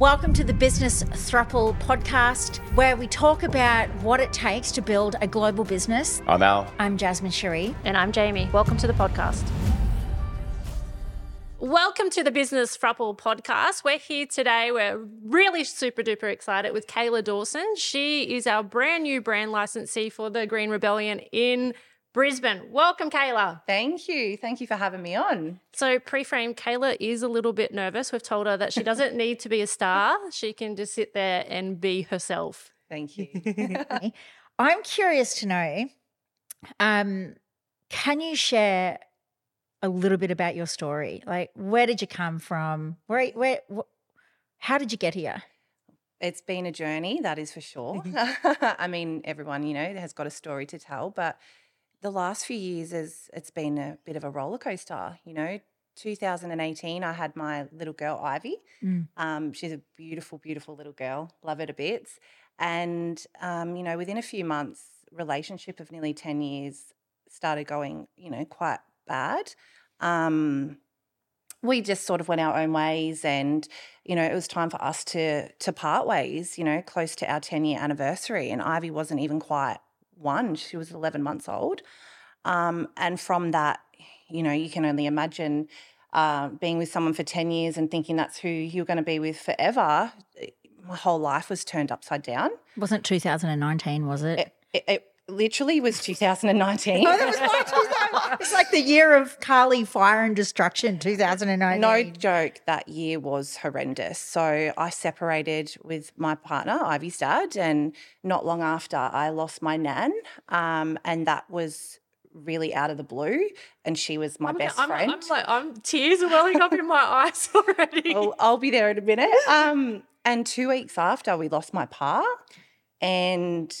Welcome to the Business Throuple podcast, where we talk about what it takes to build a global business. I'm Al. I'm Jasmine Cherie. And I'm Jamey. Welcome to the podcast. Welcome to the Business Throuple podcast. We're here today. We're really super duper excited with Kayla Dawson. She is our brand new brand licensee for the Green Rebellion in Brisbane. Welcome, Kayla. Thank you. Thank you for having me on. So, pre-frame, Kayla is a little bit nervous. We've told her that she doesn't need to be a star. She can just sit there and be herself. Thank you. I'm curious to know um, can you share a little bit about your story? Like, where did you come from? Where, where, wh- how did you get here? it's been a journey, that is for sure. I mean, everyone, you know, has got a story to tell, but the last few years is it's been a bit of a roller coaster. You know, 2018, I had my little girl Ivy. Mm. Um, she's a beautiful, beautiful little girl. Love her to bits. And um, you know, within a few months, relationship of nearly 10 years started going, you know, quite bad. Um, we just sort of went our own ways and you know it was time for us to to part ways you know close to our 10 year anniversary and ivy wasn't even quite one. She was 11 months old. Um, and from that, you know, you can only imagine uh, being with someone for 10 years and thinking that's who you're going to be with forever. My whole life was turned upside down. Wasn't 2019, was it? It, it, it literally was 2019. Oh, that was my 2000. It's like the year of Carly fire and destruction, 2019. No joke, that year was horrendous. So I separated with my partner, Ivy's dad, and not long after I lost my nan. Um, and that was really out of the blue. And she was my I'm, best I'm, friend. I'm like, I'm tears are welling up in my eyes already. I'll, I'll be there in a minute. Um, and two weeks after, we lost my pa. And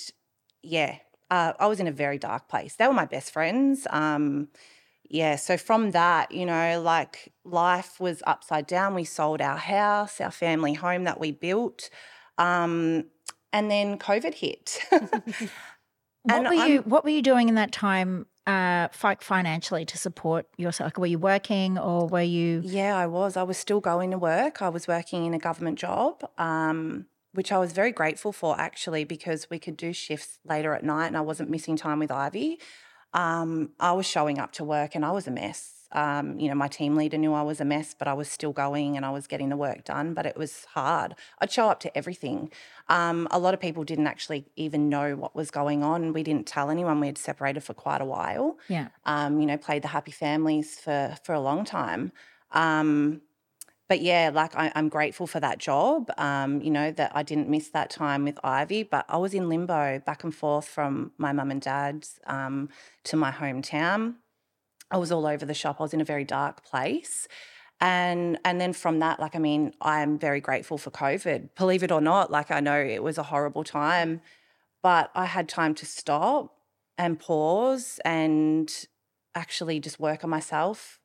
yeah, uh, I was in a very dark place. They were my best friends. Um, yeah, so from that, you know, like life was upside down. We sold our house, our family home that we built. Um, and then COVID hit. what were I'm- you What were you doing in that time, uh, financially to support yourself? Like, were you working or were you? Yeah, I was. I was still going to work. I was working in a government job, um, which I was very grateful for actually, because we could do shifts later at night and I wasn't missing time with Ivy. Um, I was showing up to work and I was a mess. Um, you know, my team leader knew I was a mess, but I was still going and I was getting the work done, but it was hard. I'd show up to everything. Um, a lot of people didn't actually even know what was going on. We didn't tell anyone we had separated for quite a while Yeah. um, you know, played the happy families for for a long time. Um, but yeah, like I, I'm grateful for that job. Um, you know, that I didn't miss that time with Ivy, but I was in limbo back and forth from my mum and dad's um, to my hometown. I was all over the shop. I was in a very dark place. And and then from that, like I mean, I'm very grateful for COVID. Believe it or not, like I know it was a horrible time, but I had time to stop and pause and actually just work on myself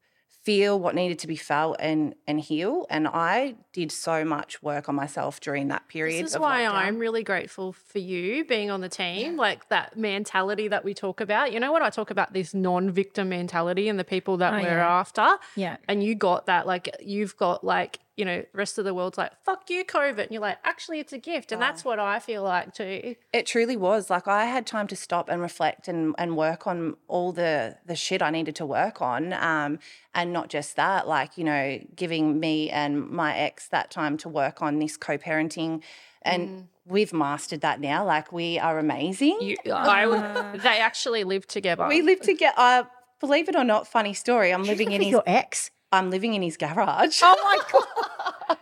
feel what needed to be felt and and heal and i did so much work on myself during that period This is why lockdown. I'm really grateful for you being on the team, like that mentality that we talk about. You know what I talk about this non-victim mentality and the people that Oh, we're yeah. after. Yeah. And you got that, like you've got like, you know, rest of the world's like, fuck you, COVID. And you're like, actually it's a gift. And that's what I feel like too. it truly was like i had time to stop and reflect and, and work on all the the shit i needed to work on um, and not just that like you know giving me and my ex that time to work on this co-parenting and we've mastered that now like we are amazing You, I they actually live together. we live together uh, believe it or not funny story i'm living in with his your ex. I'm living in his garage Oh my god.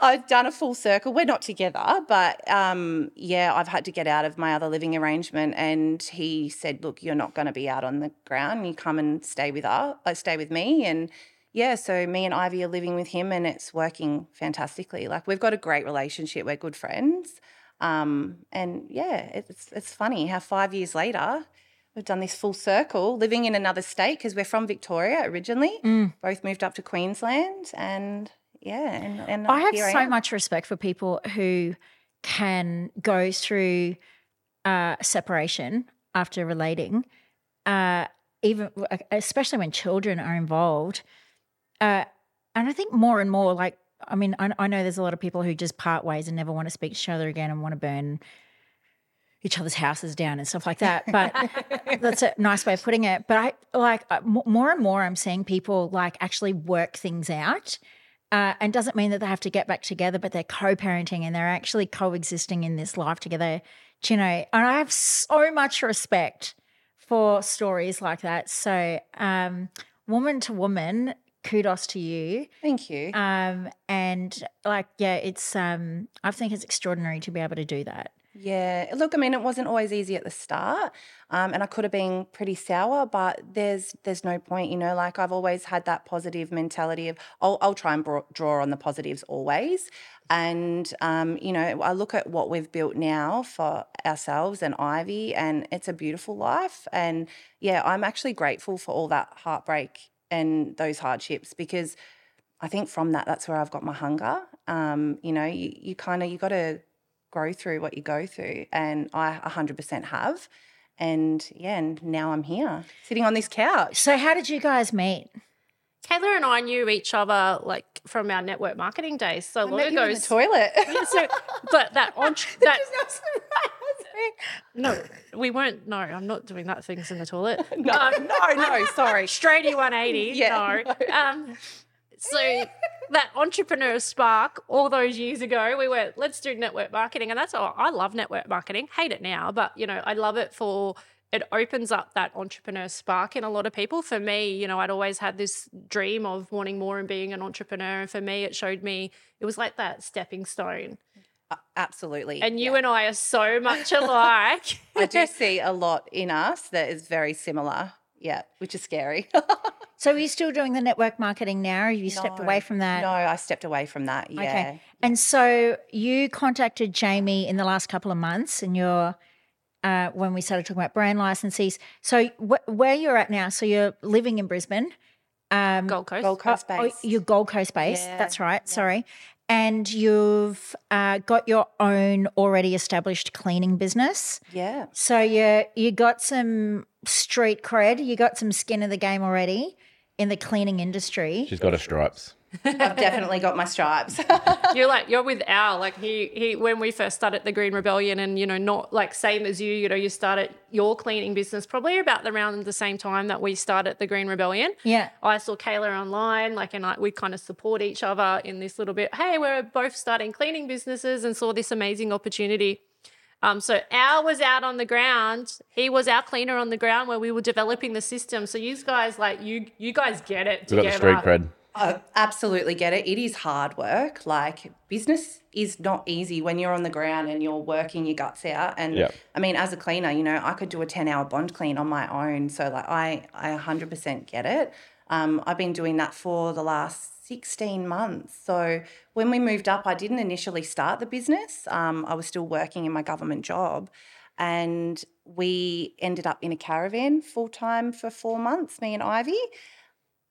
I've done a full circle. We're not together, but um, yeah, I've had to get out of my other living arrangement. And he said, "Look, you're not going to be out on the ground. You come and stay with us. Uh, stay with me." And yeah, so me and Ivy are living with him, and it's working fantastically. Like we've got a great relationship. We're good friends. Um, and yeah, it's it's funny how five years later. We've done this full circle, living in another state because we're from Victoria originally. Mm. Both moved up to Queensland, and yeah, and, and I have so am. much respect for people who can go through uh, separation after relating, uh, even especially when children are involved. Uh, and I think more and more, like I mean, I, I know there's a lot of people who just part ways and never want to speak to each other again and want to burn each other's houses down and stuff like that. But that's a nice way of putting it. But I like uh, more and more, I'm seeing people like actually work things out. Uh, and doesn't mean that they have to get back together, but they're co-parenting and they're actually coexisting in this life together. Do you know? And I have so much respect for stories like that. So, um, woman to woman, kudos to you. Thank you. Um, and like, yeah, it's um, I think it's extraordinary to be able to do that. Yeah, look, I mean, it wasn't always easy at the start, um, and I could have been pretty sour, but there's there's no point, you know. Like I've always had that positive mentality of I'll I'll try and bro- draw on the positives always, and um, you know I look at what we've built now for ourselves and Ivy, and it's a beautiful life, and yeah, I'm actually grateful for all that heartbreak and those hardships because I think from that that's where I've got my hunger. Um, you know, you, you kind of you got to grow through what you go through. And I 100% have. And yeah, and now I'm here sitting on this couch. So, how did you guys meet? Kayla and I knew each other like from our network marketing days. So I long met you ago. in the toilet. Yeah, so, but that entre- that no, we weren't. No, I'm not doing that. Things in the toilet. no, Um, no, no, sorry. Straighty 180. Yeah, No. Um, so that entrepreneur spark all those years ago, we went, let's do network marketing. And that's all I love network marketing. Hate it now, but you know, I love it for it opens up that entrepreneur spark in a lot of people. For me, you know, I'd always had this dream of wanting more and being an entrepreneur. And for me, it showed me it was like that stepping stone. Uh, Absolutely. And you Yeah. and I are so much alike. I do see a lot in us that is very similar. Yeah, which is scary. So, are you still doing the network marketing now? Or have you stepped away from that? no, I stepped away from that. Yeah. Okay. And so, you contacted Jamey in the last couple of months, and you're uh, when we started talking about brand licensees. So, wh- where you're at now? So, you're living in Brisbane. Um, Gold Coast. Gold Coast Oh, based. you're Gold Coast based. Yeah, That's right. Sorry. And you've uh, got your own already established cleaning business. yeah. So you you got some street cred. You got some skin in the game already in the cleaning industry. She's got her stripes. I've definitely got my stripes. you're like you're with Al. Like he he when we first started the Green Rebellion, and you know not like same as you. You know you started your cleaning business probably about around the same time that we started the Green Rebellion. Yeah. I saw Kayla online, like, and I, we kind of support each other in this little bit. Hey, we're both starting cleaning businesses, and saw this amazing opportunity. Um, so Al was out on the ground. He was our cleaner on the ground where we were developing the system. So you guys, like, you you guys get it We got the street cred. I absolutely get it. It is hard work. Like business is not easy when you're on the ground and you're working your guts out. And Yeah. I mean, as a cleaner, you know, I could do a 10 hour bond clean on my own. So like I, I 100% get it. Um, I've been doing that for the last 16 months. So when we moved up, I didn't initially start the business. Um, I was still working in my government job. And we ended up in a caravan full time for four months, me and Ivy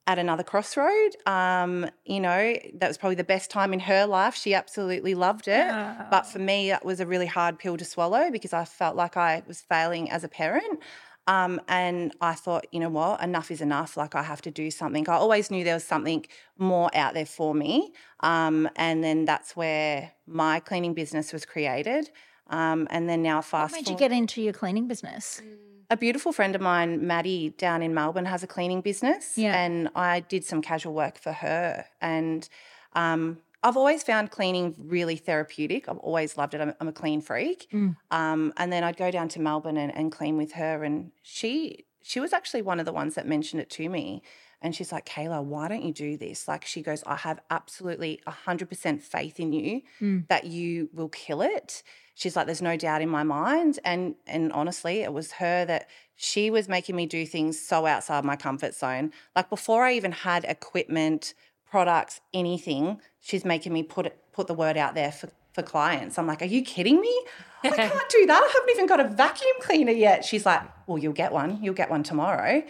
at another crossroad. Um, you know, that was probably the best time in her life. She absolutely loved it. But for me, that was a really hard pill to swallow because I felt like I was failing as a parent. Um, and I thought, you know what, enough is enough. Like I have to do something. I always knew there was something more out there for me. Um, and then that's where my cleaning business was created. Um, and then now What How did you get into your cleaning business? a beautiful friend of mine, Maddie, down in Melbourne, has a cleaning business. Yeah. And I did some casual work for her. And um, I've always found cleaning really therapeutic. I've always loved it. I'm, I'm a clean freak. Mm. Um, and then I'd go down to Melbourne and, and clean with her. And she she was actually one of the ones that mentioned it to me. And she's like, Kayla, why don't you do this? Like, she goes, I have absolutely 100% faith in you Mm. that you will kill it. She's like, there's no doubt in my mind. And and honestly, it was her that she was making me do things so outside my comfort zone. Like before I even had equipment, products, anything, she's making me put it, put the word out there for, for clients. I'm like, are you kidding me? I can't do that. I haven't even got a vacuum cleaner yet. She's like, well, you'll get one. You'll get one tomorrow.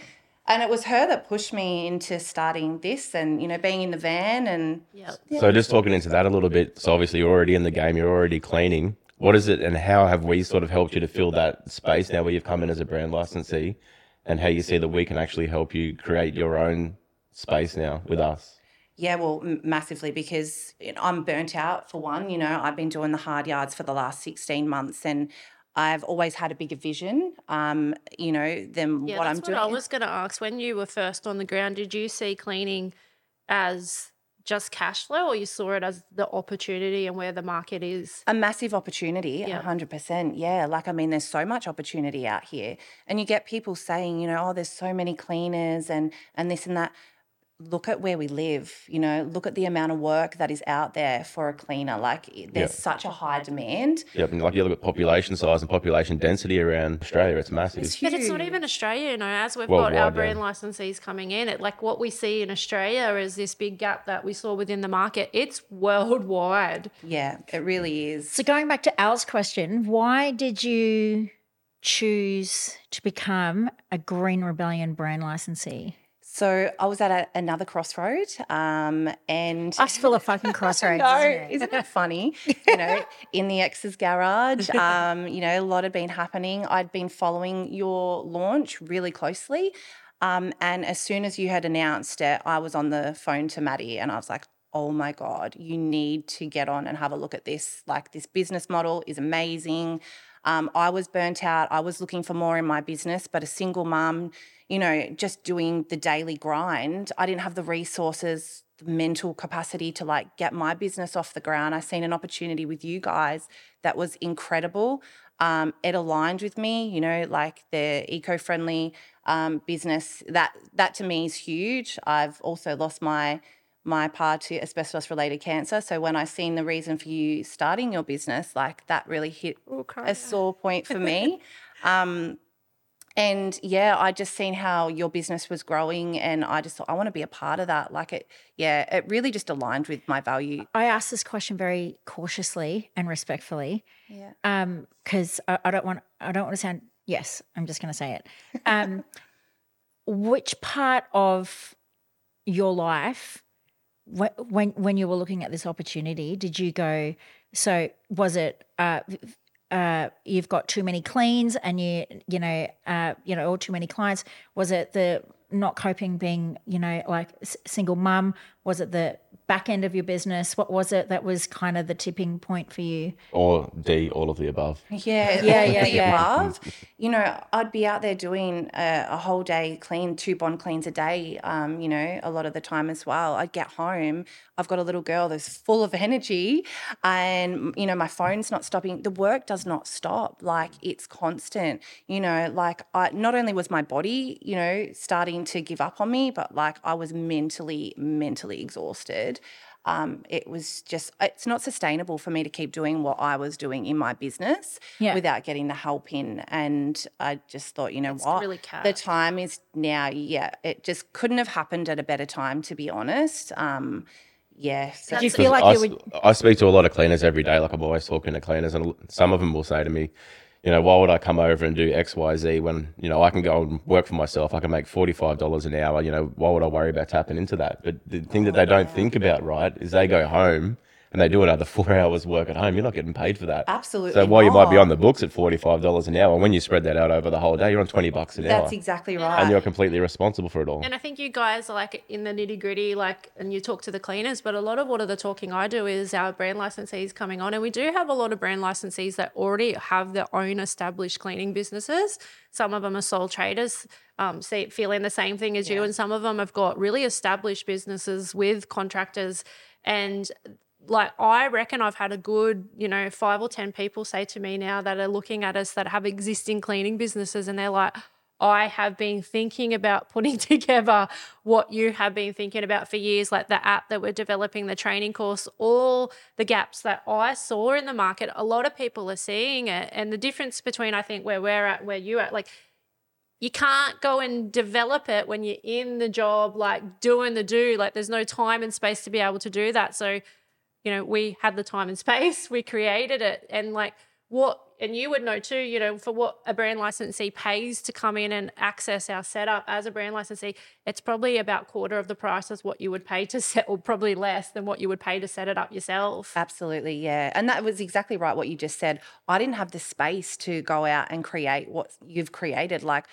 And it was her that pushed me into starting this and, you know, being in the van and Yeah. So just talking into that a little bit. So obviously you're already in the game. You're already cleaning. What is it, and how have we sort of helped you to fill that space now where you've come in as a brand licensee, and how you see that we can actually help you create your own space now with us? Yeah, well, m- massively because you know, I'm burnt out for one. You know, I've been doing the hard yards for the last 16 months and I've always had a bigger vision, um, you know, than Yeah, what I'm what doing. I was going to ask. When you were first on the ground, did you see cleaning as just cash flow, or you saw it as the opportunity and where the market is? a massive opportunity, a Yeah. 100%. Yeah. Like, I mean, there's so much opportunity out here. And you get people saying, you know, oh, there's so many cleaners and, and this and that. Look at where we live, you know, look at the amount of work that is out there for a cleaner. Like, i- there's such a high demand. Yep, and like you look at population size and population density around Australia, it's massive. It's But it's not even Australia, you know, as we've got our Worldwide, yeah. brand licensees coming in, it like what we see in Australia is this big gap that we saw within the market. It's worldwide. Yeah, it really is. So going back to Al's question, why did you choose to become a Green Rebellion brand licensee? So I was at a, another crossroad, um, and Us full of fucking crossroads. no, isn't it? isn't it funny? You know, in the ex's garage, um, you know, a lot had been happening. I'd been following your launch really closely, um, and as soon as you had announced it, I was on the phone to Maddie, and I was like. Oh my God, you need to get on and have a look at this. Like, this business model is amazing. Um, I was burnt out. I was looking for more in my business, but a single mum, you know, just doing the daily grind, I didn't have the resources, the mental capacity to like get my business off the ground. I seen an opportunity with you guys that was incredible. Um, it aligned with me, you know, like the eco-friendly um, business. That that to me is huge. I've also lost my my pa to asbestos related cancer. So when I seen the reason for you starting your business, like that really hit a sore point for me. um, and yeah, I just seen how your business was growing, and I just thought I want to be a part of that. Like it, yeah, it really just aligned with my value. I asked this question very cautiously and respectfully Yeah. um because I, I don't want I don't want to sound yes I'm just going to say it um which part of your life when when you were looking at this opportunity did you go so was it uh uh, you've got too many cleans and you you know uh, you know or too many clients? Was it the not coping being you know like single mum? Was it the back end of your business what was it that was kind of the tipping point for you Or D, all of the above. Yeah, Yeah, all yeah, yeah. above. You know, I'd be out there doing a, a whole day clean, two bond cleans a day. Um, you know, a lot of the time as well. I'd get home. I've got a little girl that's full of energy, and you know, my phone's not stopping. The work does not stop. Like it's constant. You know, like I not only was my body, you know, starting to give up on me, but like I was mentally, mentally exhausted um, it was just it's not sustainable for me to keep doing what I was doing in my business Yeah. without getting the help in. And I just thought, you know It's what, really the time is now. Yeah, it just couldn't have happened at a better time, to be honest. Um, yeah, so you feel like I, you would I speak to a lot of cleaners every day. Like I'm always talking to cleaners, and some of them will say to me, you know, why would I come over and do X, Y, Z when you know I can go and work for myself? I can make forty five dollars an hour. You know, why would I worry about tapping into that? But the thing that they don't think about, right, is they go home and they do another four hours work at home. You're not getting paid for that. absolutely. So while you might be on the books at forty five dollars an hour, when you spread that out over the whole day, you're on twenty bucks an hour, that's exactly right. and you're completely responsible for it all. And I think you guys are like in the nitty gritty, like, and you talk to the cleaners, but a lot of what of the talking I do is our brand licensees coming on. And we do have a lot of brand licensees that already have their own established cleaning businesses. Some of them are sole traders, um, see, feeling the same thing as you. And some of them have got really established businesses with contractors. And like I reckon I've had a good, you know, five or 10 people say to me now that are looking at us that have existing cleaning businesses and they're like, I have been thinking about putting together what you have been thinking about for years, like the app that we're developing, the training course, all the gaps that I saw in the market. A lot of people are seeing it. And the difference between, I think, where we're at, where you're at, like, you can't go and develop it when you're in the job, like doing the do. Like, there's no time and space to be able to do that. So, you know, we had the time and space, we created it. And like what, and you would know too, you know, for what a brand licensee pays to come in and access our setup as a brand licensee, it's probably about quarter of the price as what you would pay to set, or probably less than what you would pay to set it up yourself. Absolutely, yeah. And that was exactly right what you just said. I didn't have the space to go out and create what you've created. Like,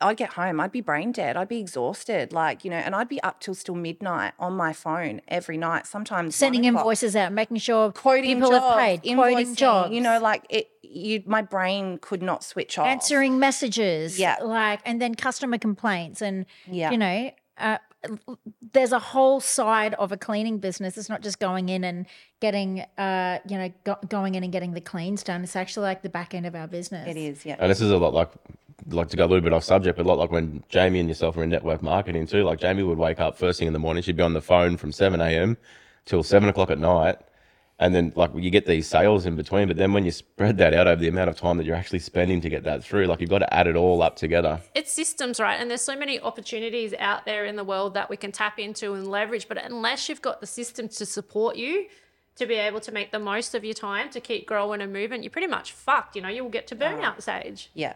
I'd get home, I'd be brain dead, I'd be exhausted, like you know, and I'd be up till still midnight on my phone every night. Sometimes Sending invoices out, making sure quoting people jobs, have paid, quoting jobs. You know, like it. You, my brain could not switch off. answering messages. Yeah. Like, and then customer complaints. And, Yeah. you know, uh, there's a whole side of a cleaning business. It's not just going in and getting, uh, you know, go- going in and getting the cleans done. It's actually like the back end of our business. It is, yeah. And this is a lot like, like to go a little bit off subject, but a lot like when Jamey and yourself were in network marketing too. Like Jamey would wake up first thing in the morning, she'd be on the phone from 7 a.m. till 7 o'clock at night. And then like you get these sales in between, but then when you spread that out over the amount of time that you're actually spending to get that through, like you've got to add it all up together. it's systems, right? And there's so many opportunities out there in the world that we can tap into and leverage. But unless you've got the system to support you to be able to make the most of your time to keep growing and moving, you're pretty much fucked. You know, you will get to uh-huh. burnout stage. Yeah.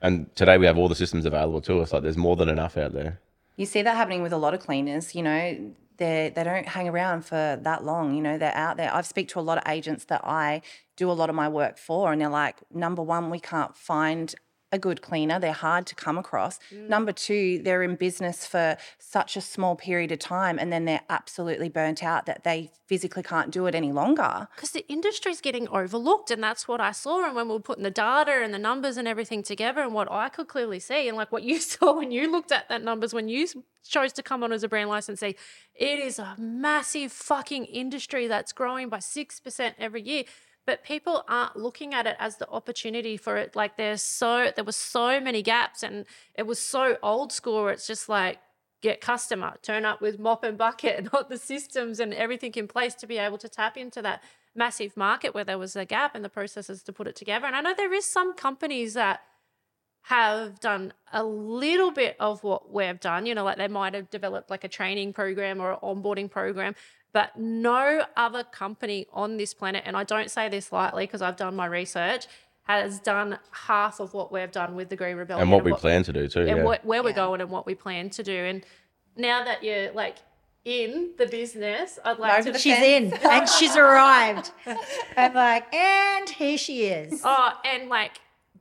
And today we have all the systems available to us. Like there's more than enough out there. You see that happening with a lot of cleaners, you know, they they don't hang around for that long, you know, they're out there. I've speak to a lot of agents that I do a lot of my work for and they're like, number one, we can't find a good cleaner. They're hard to come across. Mm. Number two, they're in business for such a small period of time and then they're absolutely burnt out that they physically can't do it any longer. because the industry's getting overlooked and that's what i saw and when we were putting the data and the numbers and everything together and what i could clearly see and like what you saw when you looked at that numbers when you chose to come on as a brand licensee it is a massive fucking industry that's growing by 6% every year but people aren't looking at it as the opportunity for it like there's so there were so many gaps and it was so old school it's just like get customer, turn up with mop and bucket, and not the systems and everything in place to be able to tap into that massive market where there was a gap and the processes to put it together. And I know there is some companies that have done a little bit of what we've done, you know, like they might have developed like a training program or an onboarding program, but no other company on this planet, and I don't say this lightly because I've done my research, has done half of what we've done with the Green Rebellion And what we plan to do too. and Yeah. what, where we're going and what we plan to do. And now that you're like in the business, I'd like Over to. She's fence. in and she's arrived. I'm like, and here she is. Oh, and like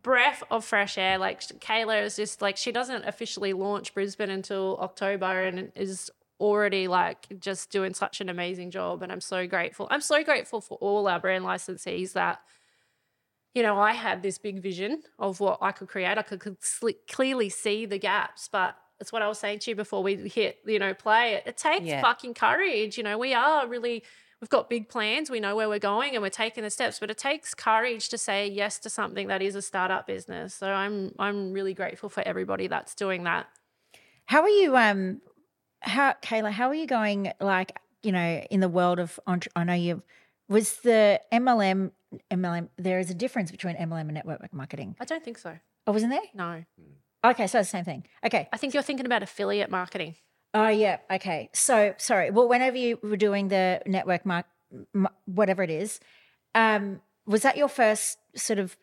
breath of fresh air. Like Kayla is just like she doesn't officially launch Brisbane until October and is already like just doing such an amazing job. And I'm so grateful. I'm so grateful for all our brand licensees that. You know, I had this big vision of what I could create. I could cl- clearly see the gaps, but it's what I was saying to you before we hit, you know, play. It, it takes Yeah. fucking courage. You know, we are really we've got big plans, we know where we're going and we're taking the steps, but it takes courage to say yes to something that is a startup business. So I'm I'm really grateful for everybody that's doing that. How are you, um, how, Kayla, how are you going, like, you know, in the world of, I know you, was the MLM, MLM, there is a difference between MLM and network marketing. I don't think so. Oh, wasn't there? No. Okay, so it's the same thing. Okay. I think you're thinking about affiliate marketing. Oh, yeah. Okay. So, sorry. Well, whenever you were doing the network mark, whatever it is, um, was that your first sort of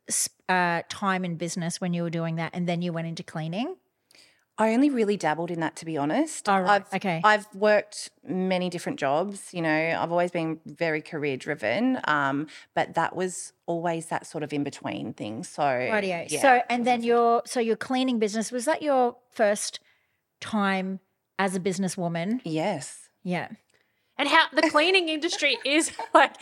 uh, time in business when you were doing that, and then you went into cleaning? I only really dabbled in that, to be honest. Oh, right. I've, Okay. I've worked many different jobs. You know, I've always been very career driven, um, but that was always that sort of in between thing. So, Radio. yeah. So, and then your so your cleaning business was that your first time as a businesswoman? yes, Yeah. And how the cleaning industry is like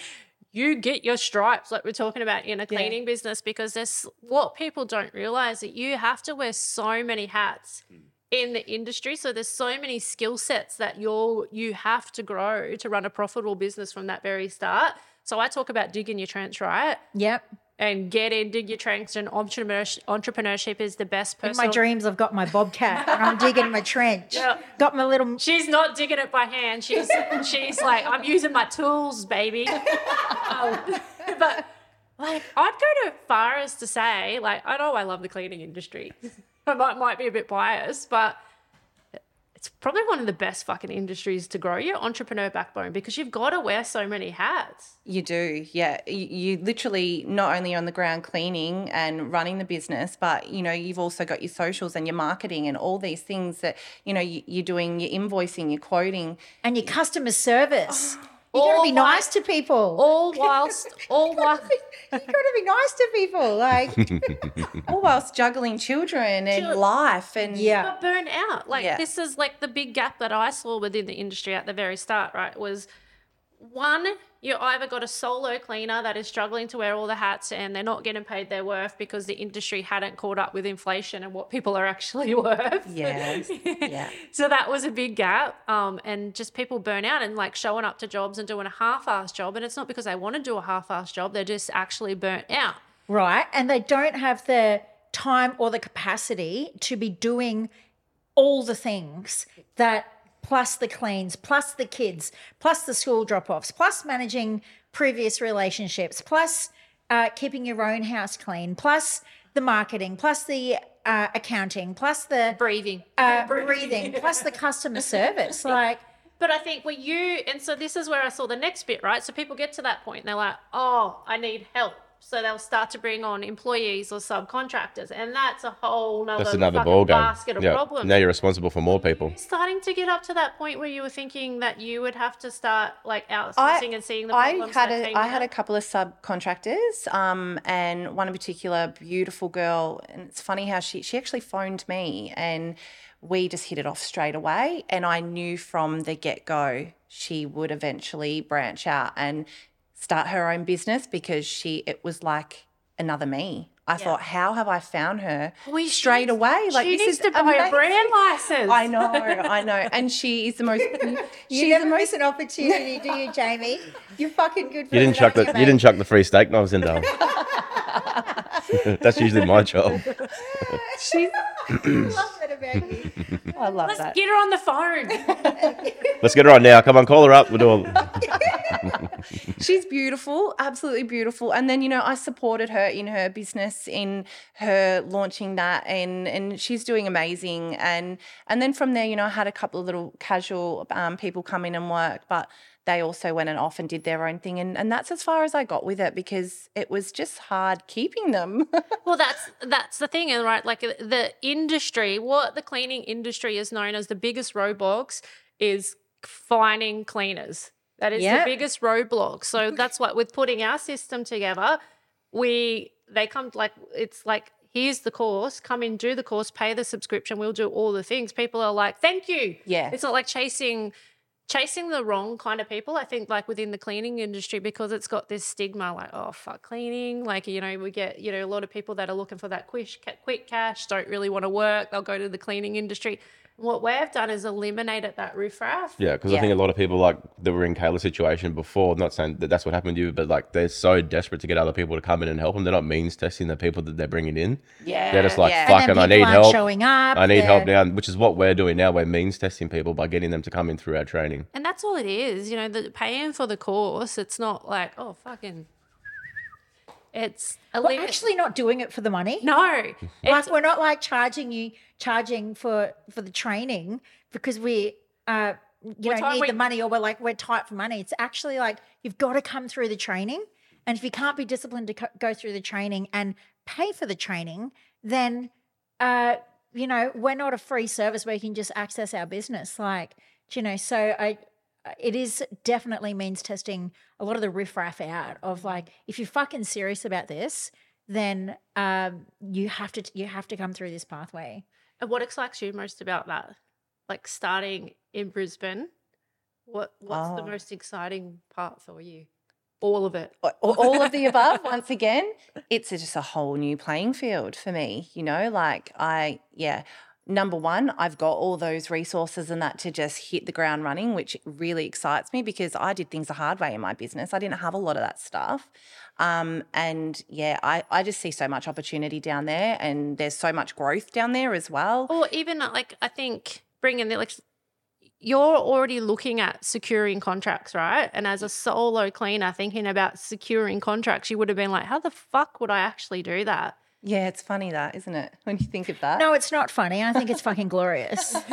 you get your stripes like we're talking about in a Yeah. cleaning business because there's what people don't realize that you have to wear so many hats mm. in the industry so there's so many skill sets that you're you have to grow to run a profitable business from that very start so i talk about digging your trench right Yep. And get in dig your trench and entrepreneurship, entrepreneurship is the best person. In my dreams, I've got my bobcat and I'm digging my trench. Yeah. Got my little. She's not digging it by hand. She's she's like, I'm using my tools, baby. Um, but like, I'd go to far as to say, like, I know I love the cleaning industry. I might might be a bit biased, but it's probably one of the best fucking industries to grow your entrepreneur backbone because you've got to wear so many hats. you do. Yeah, you, you literally not only on the ground cleaning and running the business, but you know you've also got your socials and your marketing and all these things that you know you, you're doing your invoicing, your quoting. And your customer service. Oh. You got to be while- nice to people. All whilst, all while, you got to be nice to people. Like, All whilst juggling children and Chil- life and yeah. but burn out. Like Yeah. this is like the big gap that I saw within the industry at the very start, right? Was one, you either got a solo cleaner that is struggling to wear all the hats and they're not getting paid their worth because the industry hadn't caught up with inflation and what people are actually worth. Yes. Yeah. so that was a big gap. Um, and just people burn out and like showing up to jobs and doing a half-ass job. And it's not because they want to do a half-ass job; they're just actually burnt out. right? And they don't have the time or the capacity to be doing all the things that plus the cleans, plus the kids, plus the school drop offs, plus managing previous relationships, plus uh, keeping your own house clean, plus the marketing, plus the uh, accounting, plus the Breathing. uh, breathing, plus the customer service. Like, But I think when you, and so this is where I saw the next bit, right? So people get to that point and they're like, oh, I need help. So they'll start to bring on employees or subcontractors. And that's a whole nother, That's another fucking ball game. basket of Yeah. problems. Now you're responsible for more people. Starting to get up to that point where you were thinking that you would have to start like outsourcing and seeing the I problems had that a came I had a couple of subcontractors, um, and one in particular, beautiful girl. And it's funny how she she actually phoned me, and we just hit it off straight away. And I knew from the get go she would eventually branch out and start her own business because she it was like another me. I thought, how have I found her We- she straight needs- away? Like she this needs is to buy a brand license. I know, I know, and she is the most. you she's never the most miss an opportunity, do you, Jamey? You're fucking good for You didn't chuck the aren't you didn't chuck the free steak knives in there. That's usually my job. she's. I love that about you. I love Let's that. get her on the phone. Let's get her on now. Come on, call her up. We'll do all. She's beautiful, absolutely beautiful. And then, you know, I supported her in her business, in her launching that, and and she's doing amazing. And and then from there, you know, I had a couple of little casual um, people come in and work, but they also went and off and did their own thing. And and that's as far as I got with it because it was just hard keeping them. Well, that's that's the thing, and right, like the industry, what the cleaning industry is known as the biggest roadblocks is finding cleaners. That is Yeah. the biggest roadblock. So that's what with putting our system together, we they come like it's like here's the course, come in, do the course, pay the subscription, we'll do all the things. People are like, thank you. Yeah. It's not like chasing chasing the wrong kind of people. I think like within the cleaning industry because it's got this stigma like oh fuck cleaning. Like you know we get you know a lot of people that are looking for that quick quick cash don't really want to work. They'll go to the cleaning industry. What we've done is eliminated that riffraff. Yeah, because I think a lot of people like that were in Kayla's situation before. Not saying that that's what happened to you, but like they're so desperate to get other people to come in and help them. They're not means testing the people that they're bringing in. yeah. They're just like, yeah. fuck, And and, I need aren't help. showing up. I need help they're- now, which is what we're doing now. We're means testing people by getting them to come in through our training. And that's all it is. You know, the paying for the course. It's not like oh fucking. It's a We're actually not doing it for the money. no. like we're not like charging you charging for for the training because we uh you know need we- the money or we're like we're tight for money. It's actually like you've got to come through the training. And if you can't be disciplined to co- go through the training and pay for the training then uh you know we're not a free service where you can just access our business. Like you know so i it is definitely means testing a lot of the riffraff out of like if you're fucking serious about this then um, you have to you have to come through this pathway. And what excites you most about that? Like starting in Brisbane, what what's the Oh. most exciting part for you? All of it. all of the above once again it's just a whole new playing field for me you know like i yeah number one i've got all those resources and that to just hit the ground running which really excites me because i did things the hard way in my business i didn't have a lot of that stuff um, and yeah I, I just see so much opportunity down there and there's so much growth down there as well Or even uh, like I think bringing the like you're already looking at securing contracts, right? And as a solo cleaner thinking about securing contracts, you would have been like, how the fuck would I actually do that? Yeah it's funny that isn't it when you think of that No, it's not funny. I think it's fucking glorious.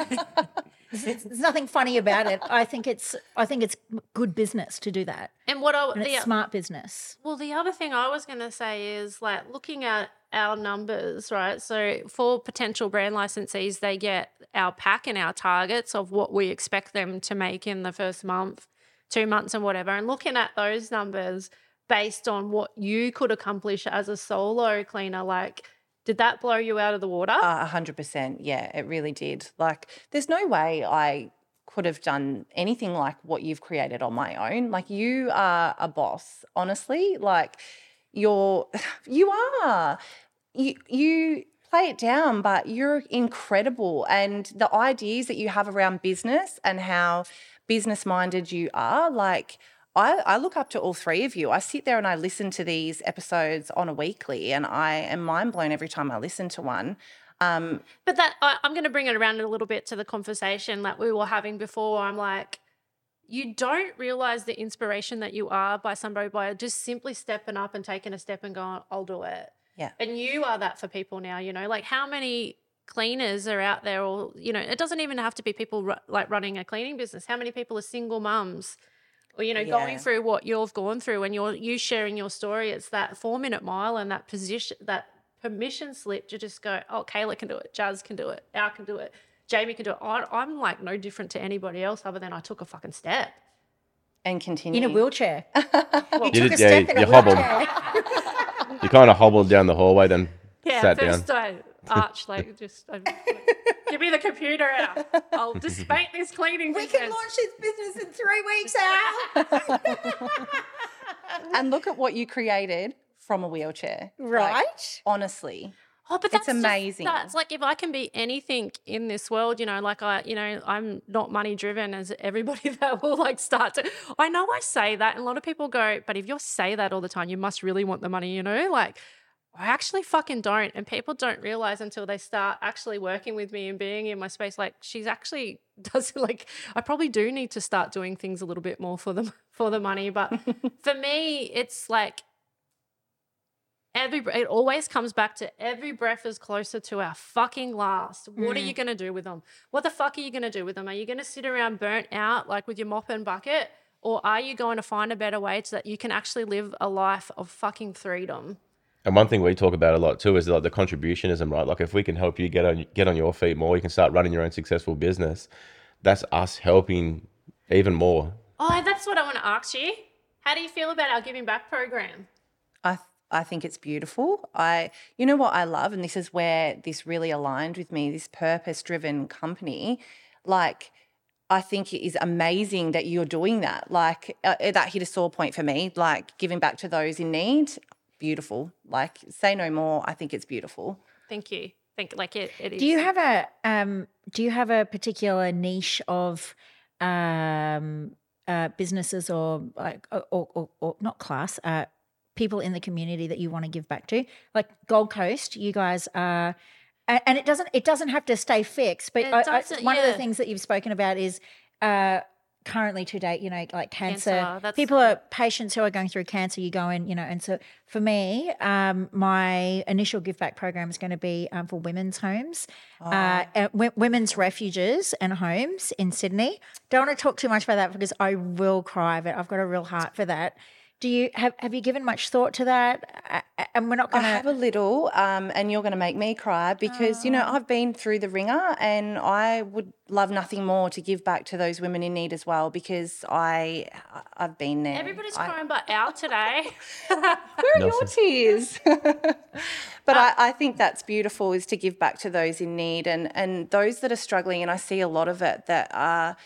There's, there's nothing funny about it. I think it's I think it's good business to do that, And what I and the, smart business. Well, the other thing I was going to say is like looking at our numbers, right? So for potential brand licensees, they get our pack and our targets of what we expect them to make in the first month. two months and whatever, and looking at those numbers based on what you could accomplish as a solo cleaner, like did that blow you out of the water? A hundred percent. Yeah, it really did. Like, there's no way I could have done anything like what you've created on my own. Like, you are a boss, honestly. Like, you're, you are. You, you play it down, but you're incredible. And the ideas that you have around business and how business minded you are, like, I, I look up to all three of you. I sit there and I listen to these episodes on a weekly, and I am mind blown every time I listen to one. Um, But that I, I'm going to bring it around a little bit to the conversation that we were having before. I'm like, you don't realize the inspiration that you are by somebody by just simply stepping up and taking a step and going, I'll do it. Yeah. And you are that for people now. You know, like how many cleaners are out there, or you know, it doesn't even have to be people like running a cleaning business. How many people are single mums? Or you know, going through what you've gone through, and you're you sharing your story. It's that four minute mile and that position, that permission slip to just go, oh, Kayla can do it, Jazz can do it, Al can do it, Jamey can do it. I, I'm like no different to anybody else other than I took a fucking step. and continue. In a wheelchair. you You took did- a yeah, step in a you hobbled. wheelchair. You kind of hobbled down the hallway, then Yeah, sat down. first I arch like just I, give me the computer out. I'll dissipate this cleaning we business. can launch this business in three weeks, Al. and look at what you created from a wheelchair. Like, right? honestly. Oh, but It's that's just- amazing. that's like if I can be anything in this world, you know, like I, you know, I'm not money driven as everybody that will like start to. I know I say that, and a lot of people go, but if you say that all the time, you must really want the money, you know, like. I actually fucking don't. And people don't realize until they start actually working with me and being in my space. Like she's actually does like I probably do need to start doing things a little bit more for them for the money. But for me, it's like every it always comes back to every breath is closer to our fucking last. What are you mm. gonna do with them? What the fuck are you gonna do with them? Are you gonna sit around burnt out like with your mop and bucket? Or are you going to find a better way so that you can actually live a life of fucking freedom? And one thing we talk about a lot too is like the contributionism, right? Like if we can help you get on get on your feet more, you can start running your own successful business. That's us helping even more. Oh, that's what I want to ask you. How do you feel about our giving back program? I I think it's beautiful. I you know what I love and this is where this really aligned with me, this purpose-driven company. Like I think it is amazing that you're doing that. Like uh, that hit a sore point for me, like giving back to those in need. Beautiful. Like say no more. I think it's beautiful. Thank you. Think like it, it is. Do you have a um do you have a particular niche of um uh businesses or like or or, or, or not class uh people in the community that you want to give back to? Like Gold Coast, you guys are and, and it doesn't it doesn't have to stay fixed, but I, I, doesn't, one of the things that you've spoken about is uh currently to date, you know, like cancer. Cancer, that's- people are patients who are going through cancer. You go in, you know, and so for me, um, my initial give back program is going to be um, for women's homes, uh, uh, w- women's refuges and homes in Sydney. Don't want to talk too much about that because I will cry, but I've got a real heart for that. Do you have have you given much thought to that? Uh, uh, and we're not going to have a little, um, and you're going to make me cry because you know I've been through the ringer, and I would love nothing more to give back to those women in need as well because I I've been there. Everybody's I- crying but Al today. Where are your tears? but I, I think that's beautiful is to give back to those in need and and those that are struggling, and I see a lot of it that are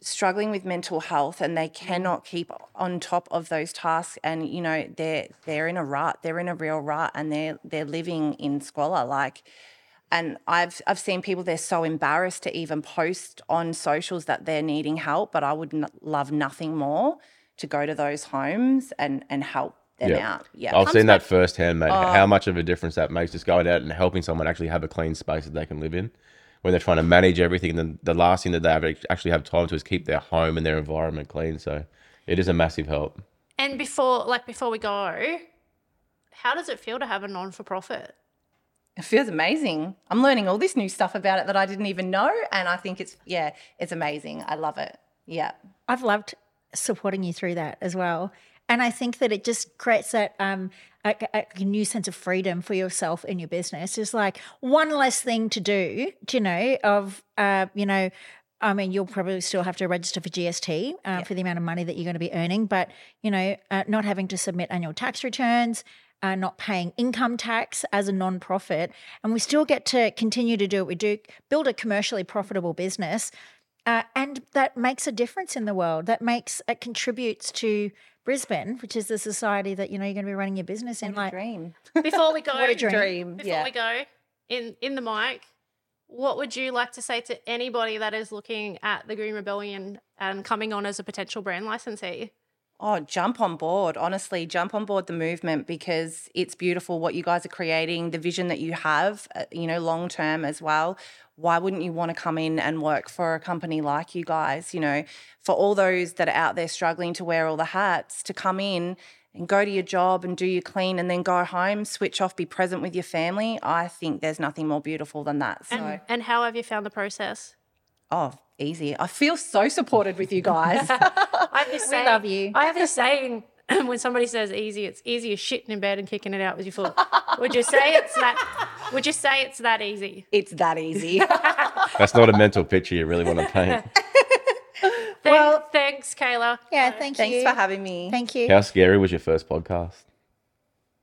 struggling with mental health and they mm-hmm. cannot keep on top of those tasks and you know they're they're in a rut they're in a real rut and they're they're living in squalor like and I've I've seen people they're so embarrassed to even post on socials that they're needing help but I would n- love nothing more to go to those homes and and help them Yeah. out yeah I've Comes seen that firsthand, mate. How oh. much of a difference that makes just going out and helping someone actually have a clean space that they can live in. When they're trying to manage everything, then the last thing that they have, actually have time to is keep their home and their environment clean. So it is a massive help. and before like before we go, how does it feel to have a non for profit? It feels amazing. I'm learning all this new stuff about it that I didn't even know. And I think it's, yeah, it's amazing. I love it. Yeah. I've loved supporting you through that as well. And I think that it just creates that um, a, a new sense of freedom for yourself in your business. It's like one less thing to do, do you know, of, uh, you know, I mean, you'll probably still have to register for GST uh, for the amount of money that you're going to be earning, but you know, uh, not having to submit annual tax returns, uh, not paying income tax as a non-profit, and we still get to continue to do what we do, build a commercially profitable business, uh, and that makes a difference in the world. That makes it contributes to Brisbane, which is the society that you know you're going to be running your business in. Like, Dream. Before we go, What a dream. Dream. before Yeah. we go in in the mic, what would you like to say to anybody that is looking at the Green Rebellion and coming on as a potential brand licensee? Oh, jump on board. Honestly, jump on board the movement because it's beautiful what you guys are creating, the vision that you have, uh, you know, long term as well. Why wouldn't you want to come in and work for a company like you guys? You know, for all those that are out there struggling to wear all the hats, to come in and go to your job and do your clean and then go home, switch off, be present with your family. I think there's nothing more beautiful than that. So, And, and how have you found the process? oh, easy. I feel so supported with you guys. I have this we love you. I have this saying when somebody says easy, it's easy as shitting in bed and kicking it out with your foot. would you say it's that? Would you say it's that easy? it's that easy. That's not a mental picture you really want to paint. Thank, Well- thanks, Kayla. yeah, thank Thanks you. Thanks for having me. Thank you. How scary was your first podcast?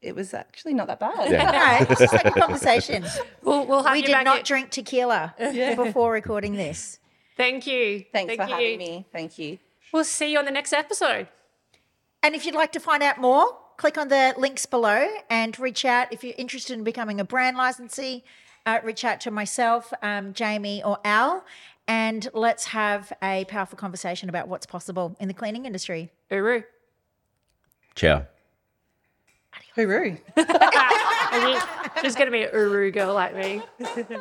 It was actually not that bad. Yeah. No, it's just like a conversation. We'll, we'll have we you did back not in- drink tequila before recording this. Thank you. Thanks Thank for you. having me. Thank you. We'll see you on the next episode. And if you'd like to find out more, click on the links below and reach out. If you're interested in becoming a brand licensee, uh, reach out to myself, um, Jamey, or Al, and let's have a powerful conversation about what's possible in the cleaning industry. Uru. Ciao. Hooroo. She's going to be an Uru girl like me.